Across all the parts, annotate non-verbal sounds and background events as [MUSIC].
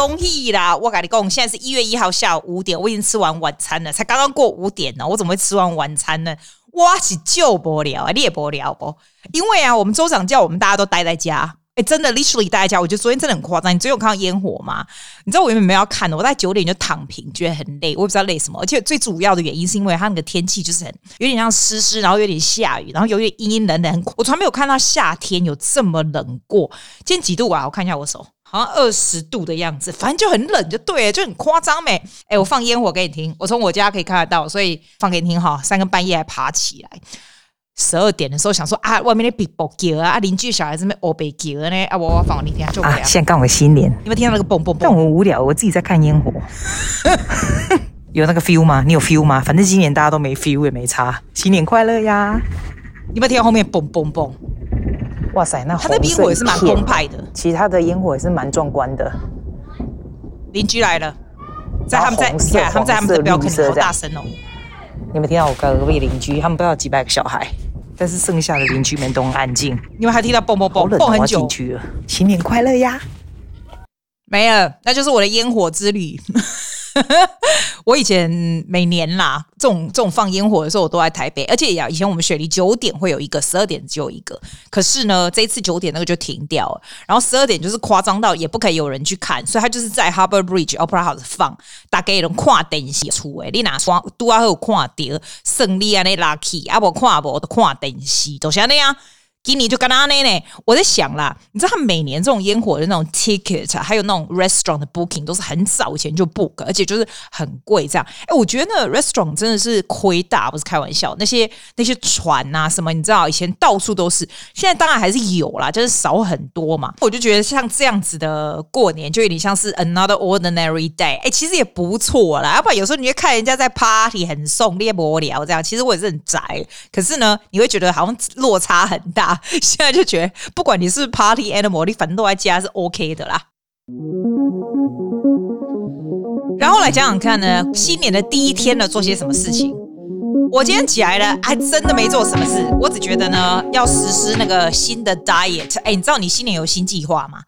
容易啦！我跟你讲，现在是一月一号下午五点，我已经吃完晚餐了，才刚刚过五点呢，我怎么会吃完晚餐呢？哇，是就不了啊，你也不了不？因为啊，我们州长叫我们大家都待在家。哎，真的，literally 待在家。我觉得昨天真的很夸张。你昨天有看到烟火吗？你知道我原本没有看的，我在九点就躺平，觉得很累。我也不知道累什么。而且最主要的原因是因为它那个天气就是很有点像湿湿，然后有点下雨，然后有点阴阴冷冷。我从来没有看到夏天有这么冷过。今天几度啊？我看一下我手，好像二十度的样子。反正就很冷，就对了，就很夸张没？哎，我放烟火给你听。我从我家可以看得到，所以放给你听哈。三更半夜还爬起来。十二点的时候想说啊，外面的 big 叫啊，邻居小孩子们哦被叫呢啊，我我放你听就啊，现在刚好新年，你有没有听到那个蹦蹦蹦？但我无聊，我自己在看烟火，[LAUGHS] 有那个 feel 吗？你有 feel 吗？反正今年大家都没 feel 也没差，新年快乐呀！你有没有听到后面蹦蹦蹦？哇塞，那他的烟火也是蛮澎湃的，其他的烟火也是蛮壮观的。邻居来了，在他们在你看他们在他们的 balcony 好大声哦！你有没有听到我隔壁邻居？他们不知道几百个小孩。但是剩下的邻居们都很安静，你们还听到蹦蹦蹦蹦很久。新年快乐呀！没了，那就是我的烟火之旅。[LAUGHS] 我以前每年啦，这种这种放烟火的时候，我都在台北，而且呀，以前我们雪梨九点会有一个，十二点只有一个。可是呢，这一次九点那个就停掉了，然后十二点就是夸张到也不可以有人去看，所以他就是在 Harbour Bridge Opera House 放，大概能看电视出诶，你哪双都要有看到胜利啊那 lucky 啊，不看不都看电视，就像那样。今年就跟他那呢，我在想啦，你知道他每年这种烟火的那种 ticket，还有那种 restaurant 的 booking 都是很早以前就 book，而且就是很贵这样。哎，我觉得那 restaurant 真的是亏大，不是开玩笑。那些那些船啊什么，你知道以前到处都是，现在当然还是有啦，就是少很多嘛。我就觉得像这样子的过年，就有点像是 another ordinary day。哎，其实也不错啦。要不然有时候你会看人家在 party 很送，你也无聊这样。其实我也是很宅，可是呢，你会觉得好像落差很大。现在就觉得，不管你是 party animal，你反正都在家是 OK 的啦。然后来讲讲看呢，新年的第一天呢，做些什么事情？我今天起来了，还真的没做什么事。我只觉得呢，要实施那个新的 diet。哎，你知道你新年有新计划吗？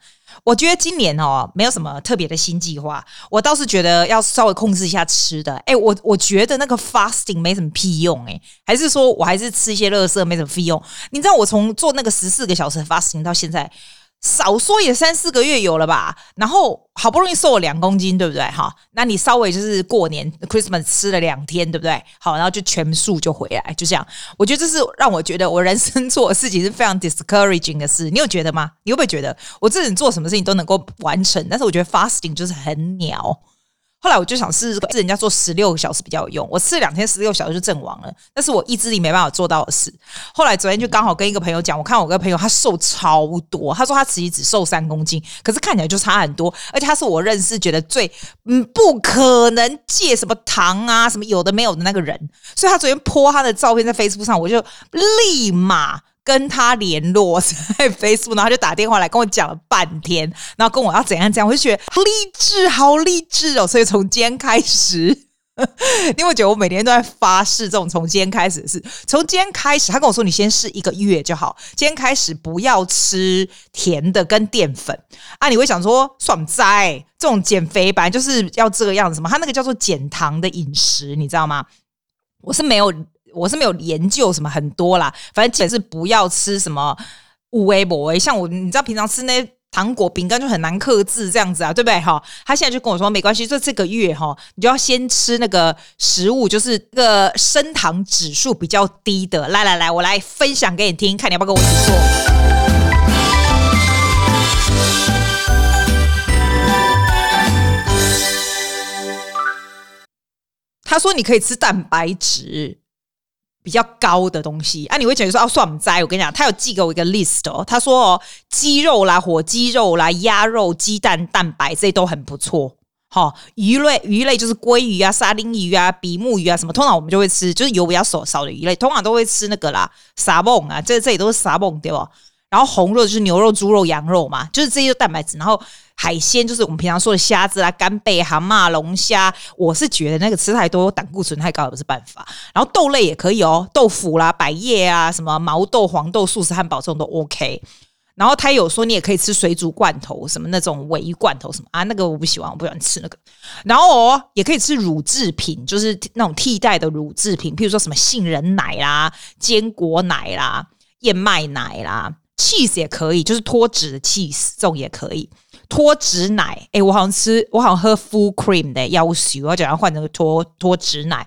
我觉得今年哦，没有什么特别的新计划。我倒是觉得要稍微控制一下吃的。哎，我我觉得那个 fasting 没什么屁用，哎，还是说我还是吃一些垃圾没什么屁用。你知道我从做那个十四个小时 fasting 到现在。少说也三四个月有了吧，然后好不容易瘦了两公斤，对不对？哈，那你稍微就是过年 Christmas 吃了两天，对不对？好，然后就全数就回来，就这样。我觉得这是让我觉得我人生做的事情是非常 discouraging 的事。你有觉得吗？你会不会觉得我自己做什么事情都能够完成？但是我觉得 fasting 就是很鸟。后来我就想试试，人家做十六个小时比较有用。我试两天十六小时就阵亡了，但是我意志力没办法做到的事。后来昨天就刚好跟一个朋友讲，我看我个朋友他瘦超多，他说他自己只瘦三公斤，可是看起来就差很多。而且他是我认识觉得最嗯不可能戒什么糖啊什么有的没有的那个人，所以他昨天 po 他的照片在 Facebook 上，我就立马。跟他联络 [LAUGHS] 在 Facebook，然后就打电话来跟我讲了半天，然后跟我要怎样怎样，我就觉得励志，好励志哦！所以从今天开始，[LAUGHS] 因为我觉得我每天都在发誓，这种从今天开始的事，从今天开始，他跟我说你先试一个月就好，今天开始不要吃甜的跟淀粉啊！你会想说，爽哉，这种减肥本来就是要这个样子嘛，他那个叫做减糖的饮食，你知道吗？我是没有。我是没有研究什么很多啦，反正基本是不要吃什么五 A 博 A，像我，你知道平常吃那糖果饼干就很难克制这样子啊，对不对哈？他现在就跟我说没关系，就这个月哈，你就要先吃那个食物，就是那个升糖指数比较低的。来来来，我来分享给你听，看你要不要跟我一起做。他说你可以吃蛋白质。比较高的东西啊，你会觉得说啊，算不在。我跟你讲，他有寄给我一个 list 哦。他说哦，鸡肉啦、火鸡肉啦、鸭肉、鸡蛋、蛋白这些都很不错。好、哦，鱼类鱼类就是鲑鱼啊、沙丁鱼啊、比目鱼啊什么，通常我们就会吃，就是油比较少少的鱼类，通常都会吃那个啦，沙蹦啊，这这里都是沙蹦对吧？然后红肉就是牛肉、猪肉、羊肉嘛，就是这些蛋白质。然后海鲜就是我们平常说的虾子啊、干贝、蛤蟆、龙虾。我是觉得那个吃太多，胆固醇太高也不是办法。然后豆类也可以哦，豆腐啦、百叶啊、什么毛豆、黄豆、素食汉堡这种都 OK。然后他有说你也可以吃水煮罐头，什么那种鮪罐头什么啊，那个我不喜欢，我不喜欢吃那个。然后哦，也可以吃乳制品，就是那种替代的乳制品，譬如说什么杏仁奶啦、坚果奶啦、燕麦奶啦，cheese 也可以，就是脱脂的 cheese 这种也可以。脱脂奶，诶，我好像吃，我好像喝 full cream 的，要死，我要换成脱脱脂奶。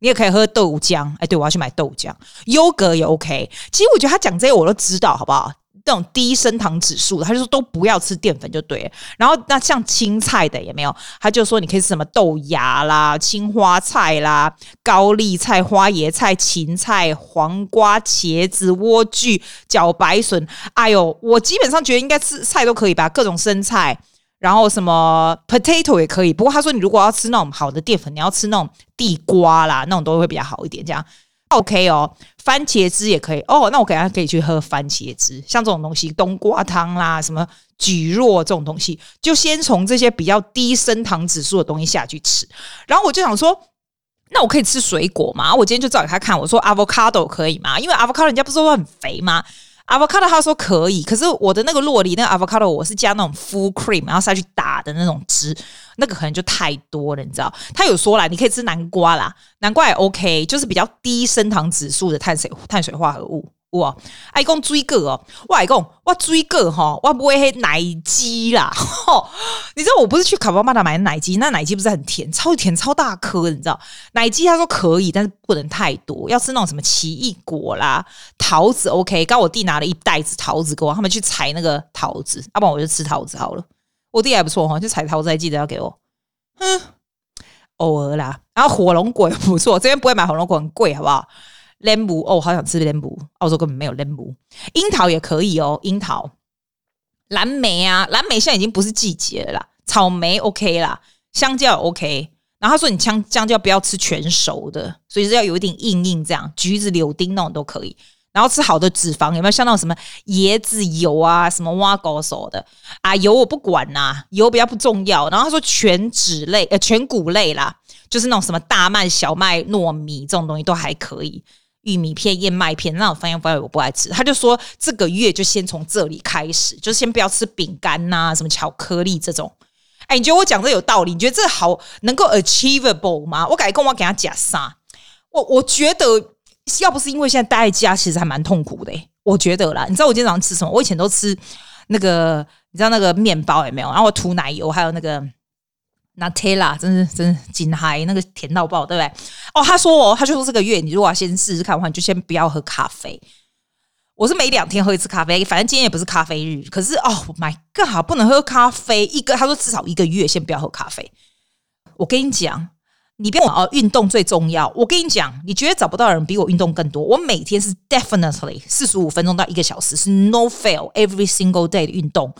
你也可以喝豆浆，诶，对，我要去买豆浆，优格也 OK。其实我觉得他讲这些我都知道，好不好？这种低升糖指数，他就说都不要吃淀粉就对。然后那像青菜的也没有，他就说你可以吃什么豆芽啦、青花菜啦、高丽菜、花椰菜、芹菜、黄瓜、茄子、莴苣、茭白笋。哎呦，我基本上觉得应该吃菜都可以吧，各种生菜，然后什么 potato 也可以。不过他说你如果要吃那种好的淀粉，你要吃那种地瓜啦，那种都会比较好一点，这样。OK 哦，番茄汁也可以哦。那我等下可以去喝番茄汁，像这种东西，冬瓜汤啦，什么蒟蒻这种东西，就先从这些比较低升糖指数的东西下去吃。然后我就想说，那我可以吃水果吗？我今天就照给他看，我说 avocado 可以吗？因为 avocado 人家不是说很肥吗？avocado 他说可以，可是我的那个洛梨那个 avocado 我是加那种 full cream，然后下去打的那种汁，那个可能就太多了，你知道？他有说啦，你可以吃南瓜啦，南瓜也 OK，就是比较低升糖指数的碳水碳水化合物。哇，爱讲水果哦，我爱讲我水果哈，我不会黑奶鸡啦。[LAUGHS] 吼，你知道我不是去卡巴巴达买的奶鸡，那奶鸡不是很甜，超甜超大颗，你知道？奶鸡他说可以，但是不能太多，要吃那种什么奇异果啦，桃子 OK。刚我弟拿了一袋子桃子给我，他们去采那个桃子，要不然我就吃桃子好了。我弟还不错哈，就采桃子还记得要给我，嗯，偶尔啦。然后火龙果也不错，这边不会买火龙果，很贵，好不好？莲雾哦，好想吃莲雾。澳洲根本没有莲雾，樱桃也可以哦。樱桃、蓝莓啊，蓝莓现在已经不是季节了。草莓 OK 啦，香蕉 OK。然后他说你香香蕉不要吃全熟的，所以是要有一点硬硬这样。橘子、柳丁那种都可以。然后吃好的脂肪有没有像那种什么椰子油啊，什么挖狗手的啊？油我不管呐、油比较不重要。然后他说全脂类呃全谷类啦，就是那种什么大麦、小麦、糯米这种东西都还可以。玉米片、燕麦片那种方向方向我不爱吃。他就说这个月就先从这里开始，就先不要吃饼干呐、什么巧克力这种。哎，你觉得我讲这有道理？你觉得这好能够 achievable 吗？我改跟我给他讲啥？我我觉得要不是因为现在待在家，其实还蛮痛苦的、我觉得啦，你知道我今天早上吃什么？我以前都吃那个，你知道那个面包有没有？然后我涂奶油，还有那个。Nutella 真是真是金嗨，那个甜到爆，对不对？哦，他说哦，他就说这个月你如果要先试试看的话，你就先不要喝咖啡。我是每两天喝一次咖啡，反正今天也不是咖啡日。可是哦，My God，不能喝咖啡。一个他说至少一个月先不要喝咖啡。我跟你讲，你别哦，运动最重要。我跟你讲，你绝对找不到人比我运动更多？我每天是 definitely 四十五分钟到一个小时，是 no fail every single day 的运动。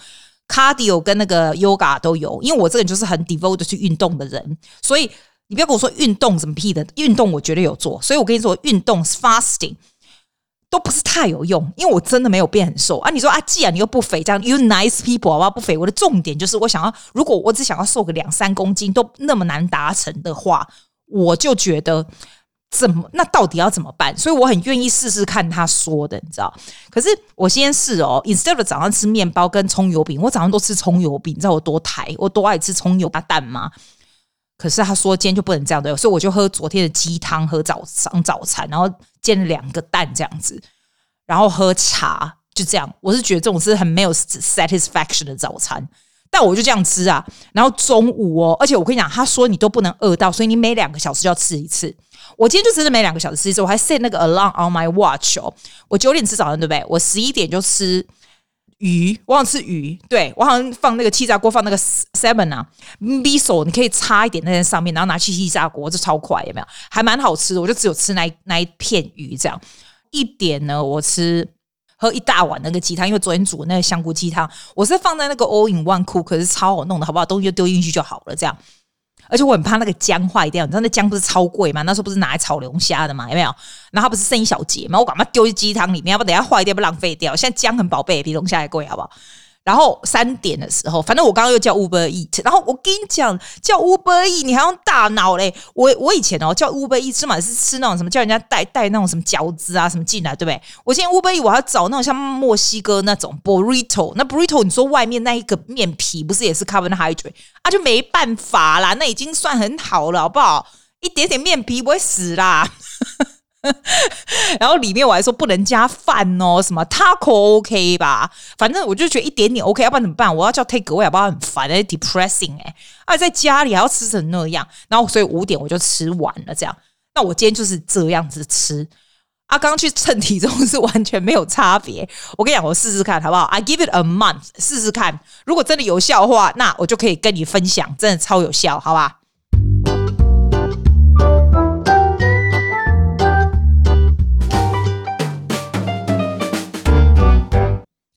Cardio 跟那个 Yoga 都有，因为我这个人就是很 devoted 去运动的人，所以你不要跟我说运动什么屁的，运动我绝对有做。所以我跟你说，运动 fasting 都不是太有用，因为我真的没有变很瘦啊。你说啊，既然你又不肥，这样 you nice people 好不好？不肥。我的重点就是，我想要，如果我只想要瘦个两三公斤都那么难达成的话，我就觉得。怎么？那到底要怎么办？所以我很愿意试试看他说的，你知道？可是我先试哦，instead of 早上吃面包跟葱油饼，我早上都吃葱油饼，你知道我多台，我多爱吃葱油蛋吗？可是他说今天就不能这样的，所以我就喝昨天的鸡汤，喝早上早餐，然后煎了两个蛋这样子，然后喝茶，就这样。我是觉得这种是很没有 satisfaction 的早餐。但我就这样吃啊，然后中午哦，而且我跟你讲，他说你都不能饿到，所以你每两个小时就要吃一次。我今天就真的每两个小时吃一次，我还 set 那个 alarm on my watch 哦。我九点吃早餐，对不对？我十一点就吃鱼，我想吃鱼。对，我好像放那个气炸锅，放那个 seven 啊，miso 你可以插一点在上面，然后拿去气炸锅，就超快，有没有？还蛮好吃的。我就只有吃那一那一片鱼这样。一点呢，我吃。喝一大碗那个鸡汤，因为昨天煮那个香菇鸡汤，我是放在那个 all in one cook，可是超好弄的，好不好？东西就丢进去就好了，这样。而且我很怕那个姜坏掉，你知道那姜不是超贵吗？那时候不是拿来炒龙虾的嘛，有没有？然后不是剩一小节嘛，我赶快丢进鸡汤里面，要不等下坏掉不浪费掉。现在姜很宝贝，比龙虾还贵，好不好？然后三点的时候，反正我刚刚又叫 Uber Eat，然后我跟你讲，叫 Uber Eat 你还用大脑嘞？我我以前哦叫 Uber Eat 吃嘛是吃那种什么叫人家带带那种什么饺子啊什么进来，对不对？我现在 Uber Eat 我要找那种像墨西哥那种 Burrito，那 Burrito 你说外面那一个面皮不是也是 carbohydrate 啊？就没办法啦，那已经算很好了，好不好？一点点面皮不会死啦。[LAUGHS] 然后里面我还说不能加饭哦，什么 taco OK 吧？反正我就觉得一点点 OK，要不然怎么办？我要叫 take away，要不然很烦，欸，depressing 哎，啊，在家里还要吃成那样，然后所以五点我就吃完了，这样。那我今天就是这样子吃，啊，刚刚去称体重是完全没有差别。我跟你讲，我试试看好不好？I give it a month，试试看，如果真的有效的话，那我就可以跟你分享，真的超有效，好吧？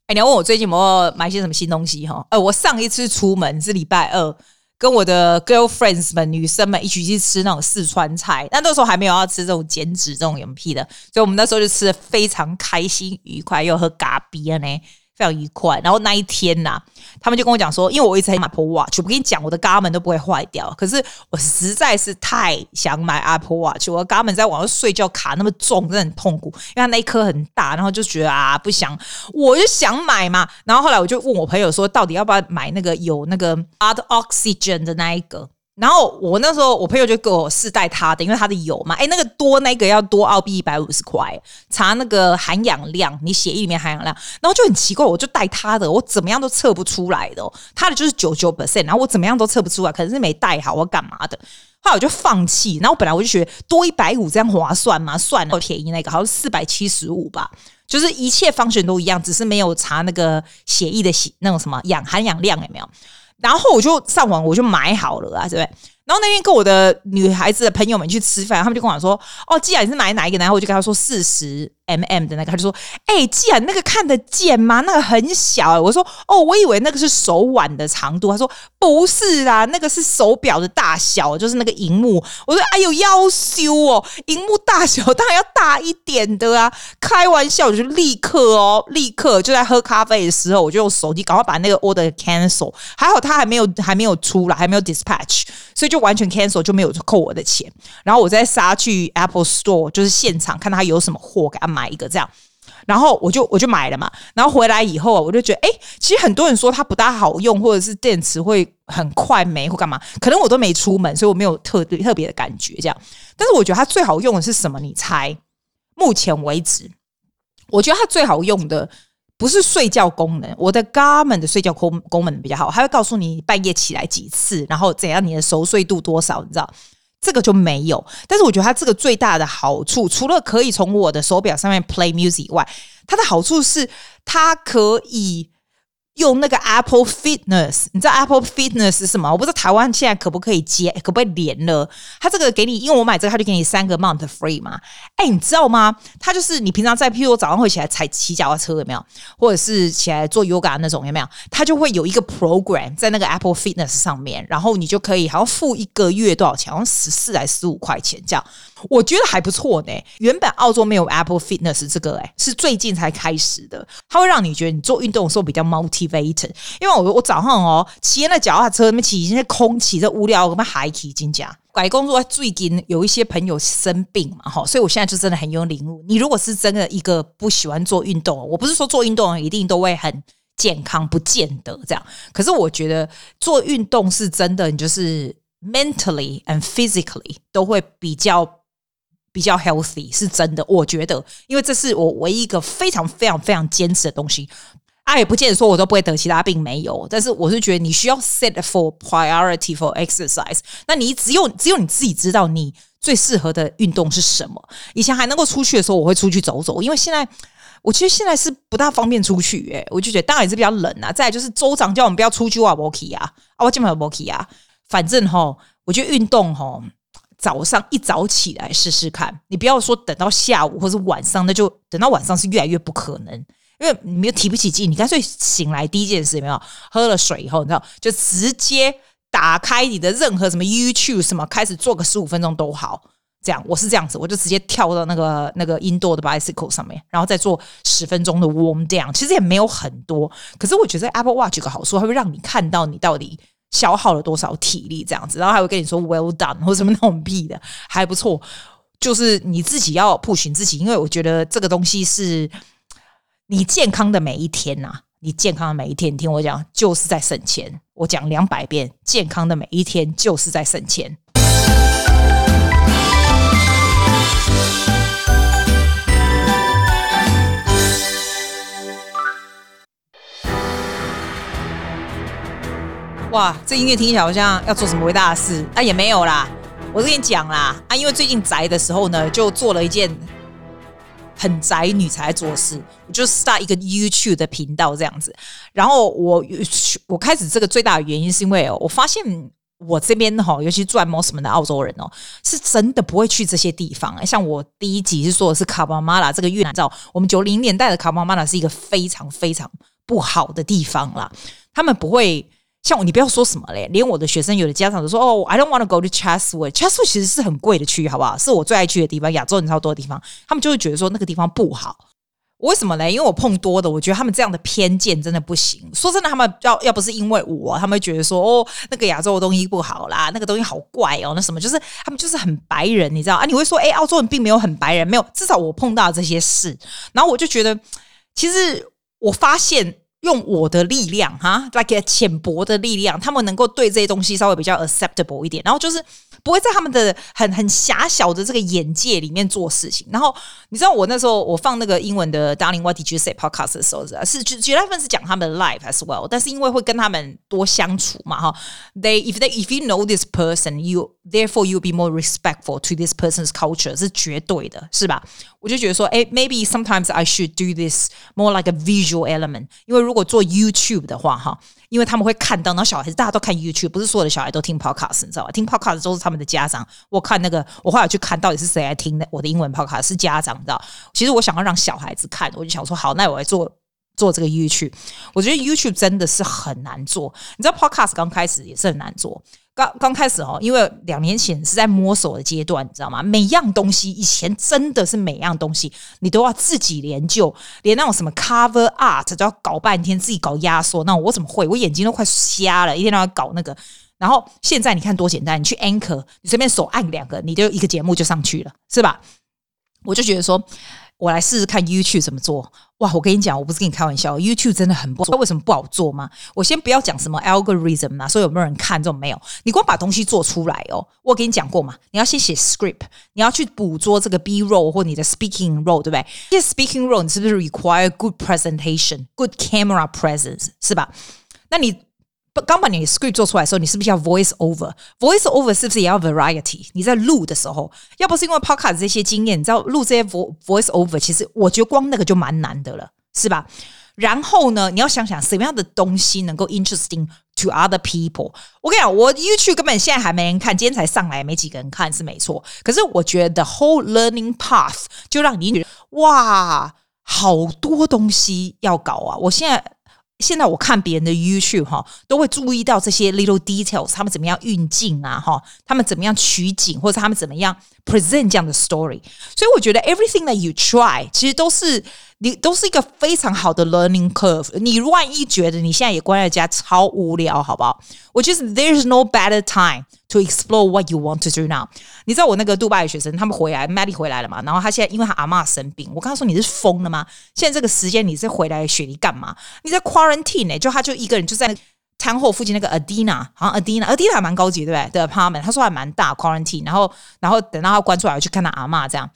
哎，你要问我最近有没有买些什么新东西哈？呃，我上一次出门是礼拜二，跟我的 girlfriends 们女生们一起去吃那种四川菜，但那时候还没有要吃这种减脂这种有屁的，所以我们那时候就吃的非常开心愉快，又喝咖啡呢。非常愉快，然后那一天呐、啊，他们就跟我讲说，因为我一直买 Apple Watch，我跟你讲，我的肛门都不会坏掉。可是我实在是太想买 Apple Watch，我的肛门在晚上睡觉卡那么重，真的很痛苦，因为它那一颗很大，然后就觉得啊不想，我就想买嘛。然后后来我就问我朋友说，到底要不要买那个有那个 Add Oxygen 的那一个？然后我那时候，我朋友就给我试戴他的，因为他的有嘛，哎，那个多那个要多澳币一百五十块，查那个含氧量，你血液里面含氧量，然后就很奇怪，我就戴他的，我怎么样都测不出来的，他的就是九九 percent，然后我怎么样都测不出来，可能是没戴好，我干嘛的？后来我就放弃，然后本来我就觉得多一百五这样划算嘛，算了，便宜那个好像四百七十五吧，就是一切 function 都一样，只是没有查那个血液的血那种什么氧含氧量有没有？然后我就上网，我就买好了啊，对不对？然后那天跟我的女孩子的朋友们去吃饭，他们就跟我说：“哦，既然你是买哪一个？”然后我就跟他说：“四十。” M M 的那个，他就说：“哎、既然那个看得见吗？那个很小、欸。”我说：“哦，我以为那个是手腕的长度。”他说：“不是啦，那个是手表的大小，就是那个荧幕。”我说：“哎呦，要修哦，荧幕大小当然要大一点的啊！”开玩笑，我就立刻哦，立刻就在喝咖啡的时候，我就用手机赶快把那个 order cancel。还好他还没有还没有出来，还没有 dispatch，所以就完全 cancel，就没有扣我的钱。然后我再杀去 Apple Store，就是现场看他有什么货给他买。买一个这样，然后我就我就买了嘛。然后回来以后，我就觉得，哎，其实很多人说它不大好用，或者是电池会很快没或干嘛。可能我都没出门，所以我没有特特别的感觉这样。但是我觉得它最好用的是什么？你猜？目前为止，我觉得它最好用的不是睡觉功能。我的 Garmin 的睡觉功功能比较好，它会告诉你半夜起来几次，然后怎样，你的熟睡度多少，你知道？这个就没有，但是我觉得它这个最大的好处，除了可以从我的手表上面 play music 以外，它的好处是它可以。用那个 Apple Fitness，你知道 Apple Fitness 是什么？我不知道台湾现在可不可以接，可不可以连了？它这个给你，因为我买这个，它就给你三个 month free 嘛。哎，你知道吗？它就是你平常在，譬如我早上会起来踩骑脚踏车有没有？或者是起来做 yoga 那种有没有？它就会有一个 program 在那个 Apple Fitness 上面，然后你就可以好像付一个月多少钱？好像十四还十五块钱这样。我觉得还不错呢。原本澳洲没有 Apple Fitness 这个，哎，是最近才开始的。它会让你觉得你做运动的时候比较 motivate。因为我我早上哦骑那脚踏车，那骑那空气这无聊，我们还骑金甲。改工作最近有一些朋友生病嘛，哈，所以我现在就真的很有领悟。你如果是真的一个不喜欢做运动，我不是说做运动一定都会很健康，不见得这样。可是我觉得做运动是真的，你就是 mentally and physically 都会比较。比较 healthy 是真的，我觉得，因为这是我唯一一个非常非常非常坚持的东西。啊，也不见得说我都不会得其他病，没有。但是我是觉得你需要 set for priority for exercise。那你只有只有你自己知道你最适合的运动是什么。以前还能够出去的时候，我会出去走走，因为现在我其实现在是不大方便出去。哎，我就觉得当然也是比较冷啊。再来就是州长叫我们不要出去啊，不可以啊，啊，我基本上不可以啊。反正哈，我觉得运动哈。早上一早起来试试看，你不要说等到下午或者晚上，那就等到晚上是越来越不可能，因为你又提不起劲。你干脆醒来第一件事有没有？喝了水以后，你知道就直接打开你的任何什么 YouTube 什么，开始做个十五分钟都好。这样，我是这样子，我就直接跳到那个那个 indoor 的 bicycle 上面，然后再做十分钟的 warm down。其实也没有很多，可是我觉得 Apple Watch 有个好处，它会让你看到你到底消耗了多少体力，这样子，然后还会跟你说 well done 或什么那种屁的，还不错。就是你自己要 push 自己，因为我觉得这个东西是你健康的每一天呐、啊，你健康的每一天，你听我讲，就是在省钱。我讲两百遍，健康的每一天就是在省钱。哇，这音乐听起来好像要做什么伟大的事啊？也没有啦，我跟你讲啦啊，因为最近宅的时候呢，就做了一件很宅女才做事，我就 start 一个 YouTube 的频道这样子。然后我我开始这个最大的原因是因为我发现我这边哈，尤其是住什么的澳洲人哦，是真的不会去这些地方。像我第一集是说的是卡巴马拉这个越南，照我们九零年代的卡巴马拉是一个非常非常不好的地方啦，他们不会。像我，你不要说什么嘞，连我的学生有的家长都说：“哦，I don't want to go to Chatswood。Chatswood 其实是很贵的区域，好不好？是我最爱去的地方，亚洲人超多的地方。他们就会觉得说那个地方不好。为什么呢？因为我碰多的，我觉得他们这样的偏见真的不行。说真的，他们要要不是因为我，他们觉得说哦，那个亚洲的东西不好啦，那个东西好怪哦，那什么就是他们就是很白人，你知道啊？你会说，哎，澳洲人并没有很白人，没有，至少我碰到这些事，然后我就觉得，其实我发现。用我的力量哈，like 浅薄的力量，他们能够对这些东西稍微比较 acceptable 一点，然后就是不会在他们的很很狭小的这个眼界里面做事情。然后你知道我那时候我放那个英文的 Darling What Did You Say Podcast 的时候是是绝大部分是讲他们的 life as well，但是因为会跟他们多相处嘛哈，they if they if you know this person you therefore you be more respectful to this person's culture 是绝对的，是吧？我就觉得说，哎，maybe sometimes I should do this more like a visual element。因为如果做 YouTube 的话，哈，因为他们会看到，然后小孩子大家都看 YouTube，不是所有的小孩都听 Podcast，你知道吧？听 Podcast 都是他们的家长。我看那个，我后来去看到底是谁来听的我的英文 Podcast，是家长，你知道？其实我想要让小孩子看，我就想说，好，那我来做做这个 YouTube。我觉得 YouTube 真的是很难做，你知道 Podcast 刚开始也是很难做。刚刚开始哦，因为两年前是在摸索的阶段，你知道吗？每样东西以前真的是每样东西你都要自己研究，连那种什么 cover art 都要搞半天，自己搞压缩，那我怎么会？我眼睛都快瞎了，一天到晚搞那个。然后现在你看多简单，你去 Anchor，你随便手按两个，你就一个节目就上去了，是吧？我就觉得说。我来试试看 YouTube 怎么做。哇，我跟你讲，我不是跟你开玩笑，YouTube 真的很不好做。为什么不好做吗？我先不要讲什么 algorithm 啊，说有没有人看这种没有。你光把东西做出来哦，我跟你讲过嘛，你要先写 script，你要去捕捉这个 B roll 或你的 speaking roll，对不对？这 speaking roll 你是不是 require good presentation, good camera presence，是吧？那你。刚把你 script 做出来的时候，你是不是要 voice over？voice over 是不是也要 variety？你在录的时候，要不是因为 podcast 这些经验，你知道录这些 voice over，其实我觉得光那个就蛮难的了，是吧？然后呢，你要想想什么样的东西能够 interesting to other people。我跟你讲，我 YouTube 根本现在还没人看，今天才上来，没几个人看是没错。可是我觉得 whole learning path 就让你觉得哇，好多东西要搞啊！我现在。现在我看别人的 YouTube 哈，都会注意到这些 little details，他们怎么样运镜啊哈，他们怎么样取景，或者他们怎么样 present 这样的 story。所以我觉得 everything that you try，其实都是你都是一个非常好的 learning curve。你万一觉得你现在也关在家超无聊，好不好？我觉得 there's no better time。To explore what you want to do now，你知道我那个杜拜的学生，他们回来，Maddie 回来了嘛？然后他现在因为他阿嬷生病，我跟他说，你是疯了吗？现在这个时间你是回来雪梨干嘛？你在 quarantine 呢？就他就一个人就在餐后附近那个 Adina，好像 Adina，Adina 还蛮高级对不对？的 apartment，他说还蛮大 quarantine，然后然后等到他关出来我去看他阿嬷这样。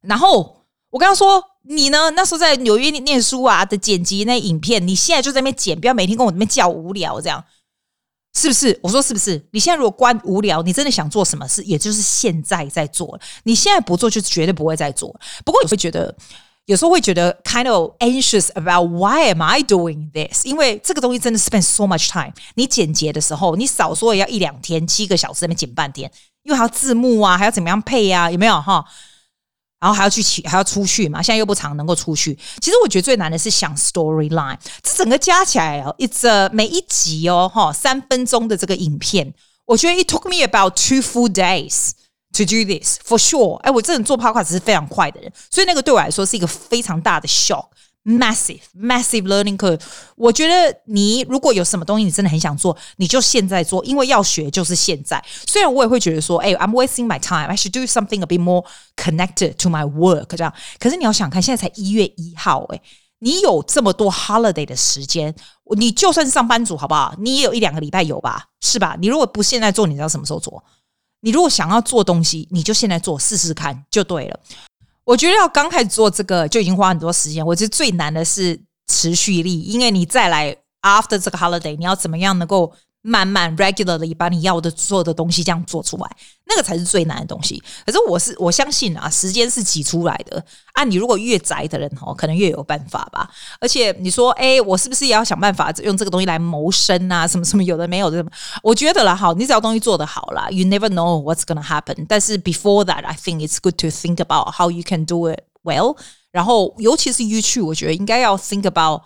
然后我跟他说，你呢？那时候在纽约念书啊的剪辑那影片，你现在就在那边剪，不要每天跟我那边叫无聊这样。是不是？我说是不是？你现在如果关无聊，你真的想做什么事，也就是现在在做。你现在不做，就绝对不会再做。不过你会觉得，有时候会觉得 kind of anxious about why am I doing this？因为这个东西真的 spend so much time。你剪辑的时候，你少说也要一两天，七个小时那边剪半天，因为还要字幕啊，还要怎么样配啊？有没有哈？然后还要去起，还要出去嘛？现在又不常能够出去。其实我觉得最难的是想 storyline，这整个加起来哦，it's a, 每一集哦，哈，三分钟的这个影片，我觉得 it took me about two full days to do this for sure。哎，我这人做 podcast 是非常快的人，所以那个对我来说是一个非常大的 shock massive massive learning curve。我觉得你如果有什么东西你真的很想做，你就现在做，因为要学就是现在。虽然我也会觉得说，哎，I'm wasting my time，I should do something a bit more connected to my work 这样。可是你要想看，现在才一月一号，哎。你有这么多 holiday 的时间，你就算是上班族，好不好？你也有一两个礼拜有吧，是吧？你如果不现在做，你知道什么时候做？你如果想要做东西，你就现在做，试试看就对了。我觉得要刚开始做这个就已经花很多时间。我觉得最难的是持续力，因为你再来 after 这个 holiday，你要怎么样能够？慢慢 regularly 把你要的做的东西这样做出来，那个才是最难的东西。可是我是我相信啊，时间是挤出来的啊。你如果越宅的人哦，可能越有办法吧。而且你说，哎，我是不是也要想办法用这个东西来谋生啊？什么什么有的没有的，我觉得啦，好，你只要东西做得好啦，you never know what's gonna happen。但是 before that, I think it's good to think about how you can do it well。然后尤其是 YouTube，我觉得应该要 think about。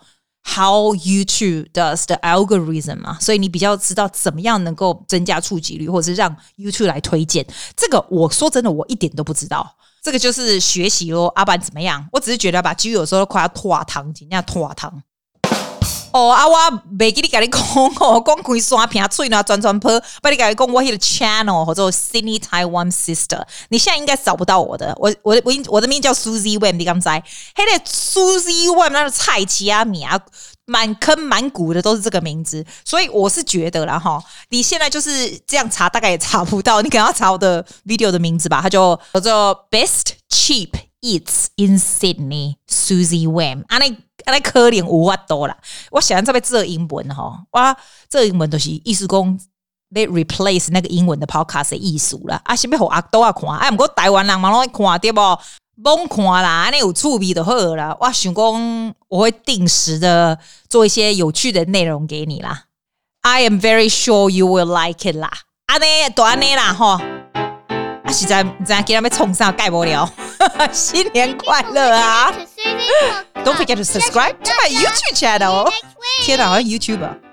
How YouTube does the algorithm 嘛，所以你比较知道怎么样能够增加触及率，或者是让 YouTube 来推荐。这个我说真的，我一点都不知道。这个就是学习咯。阿板怎么样？我只是觉得吧 G 有时候快要拖堂，怎样拖堂。哦，啊，我没给你跟你讲哦，光可以刷屏吹呢，转转播，把你跟你讲我迄个 channel 或者 Sydney Taiwan Sister，你现在应该找不到我的，我我我我的名叫 suzywan 你刚才，嘿嘞 Suzy Wang 那个菜奇啊米啊，满坑满谷的都是这个名字，所以我是觉得啦哈，你现在就是这样查，大概也查不到，你可能要查我的 video 的名字吧，它就叫做 Best Cheap Eats in Sydney Suzy Wang，啊你。那可怜无法多了，我想在这边做英文吼，哇，这英文都是意思讲被 replace 那个英文的 podcast 的意思了啊，是要给阿多啊看，哎，不过台湾人嘛拢爱看对不？甭看啦，那有趣味就好啦。我想讲我会定时的做一些有趣的内容给你啦。I am very sure you will like it 啦。啊，呢，短呢啦哈，啊，实在在给他们冲上盖不了。新年快乐啊！Don't forget to subscribe to my YouTube channel。天哪，好像 YouTuber。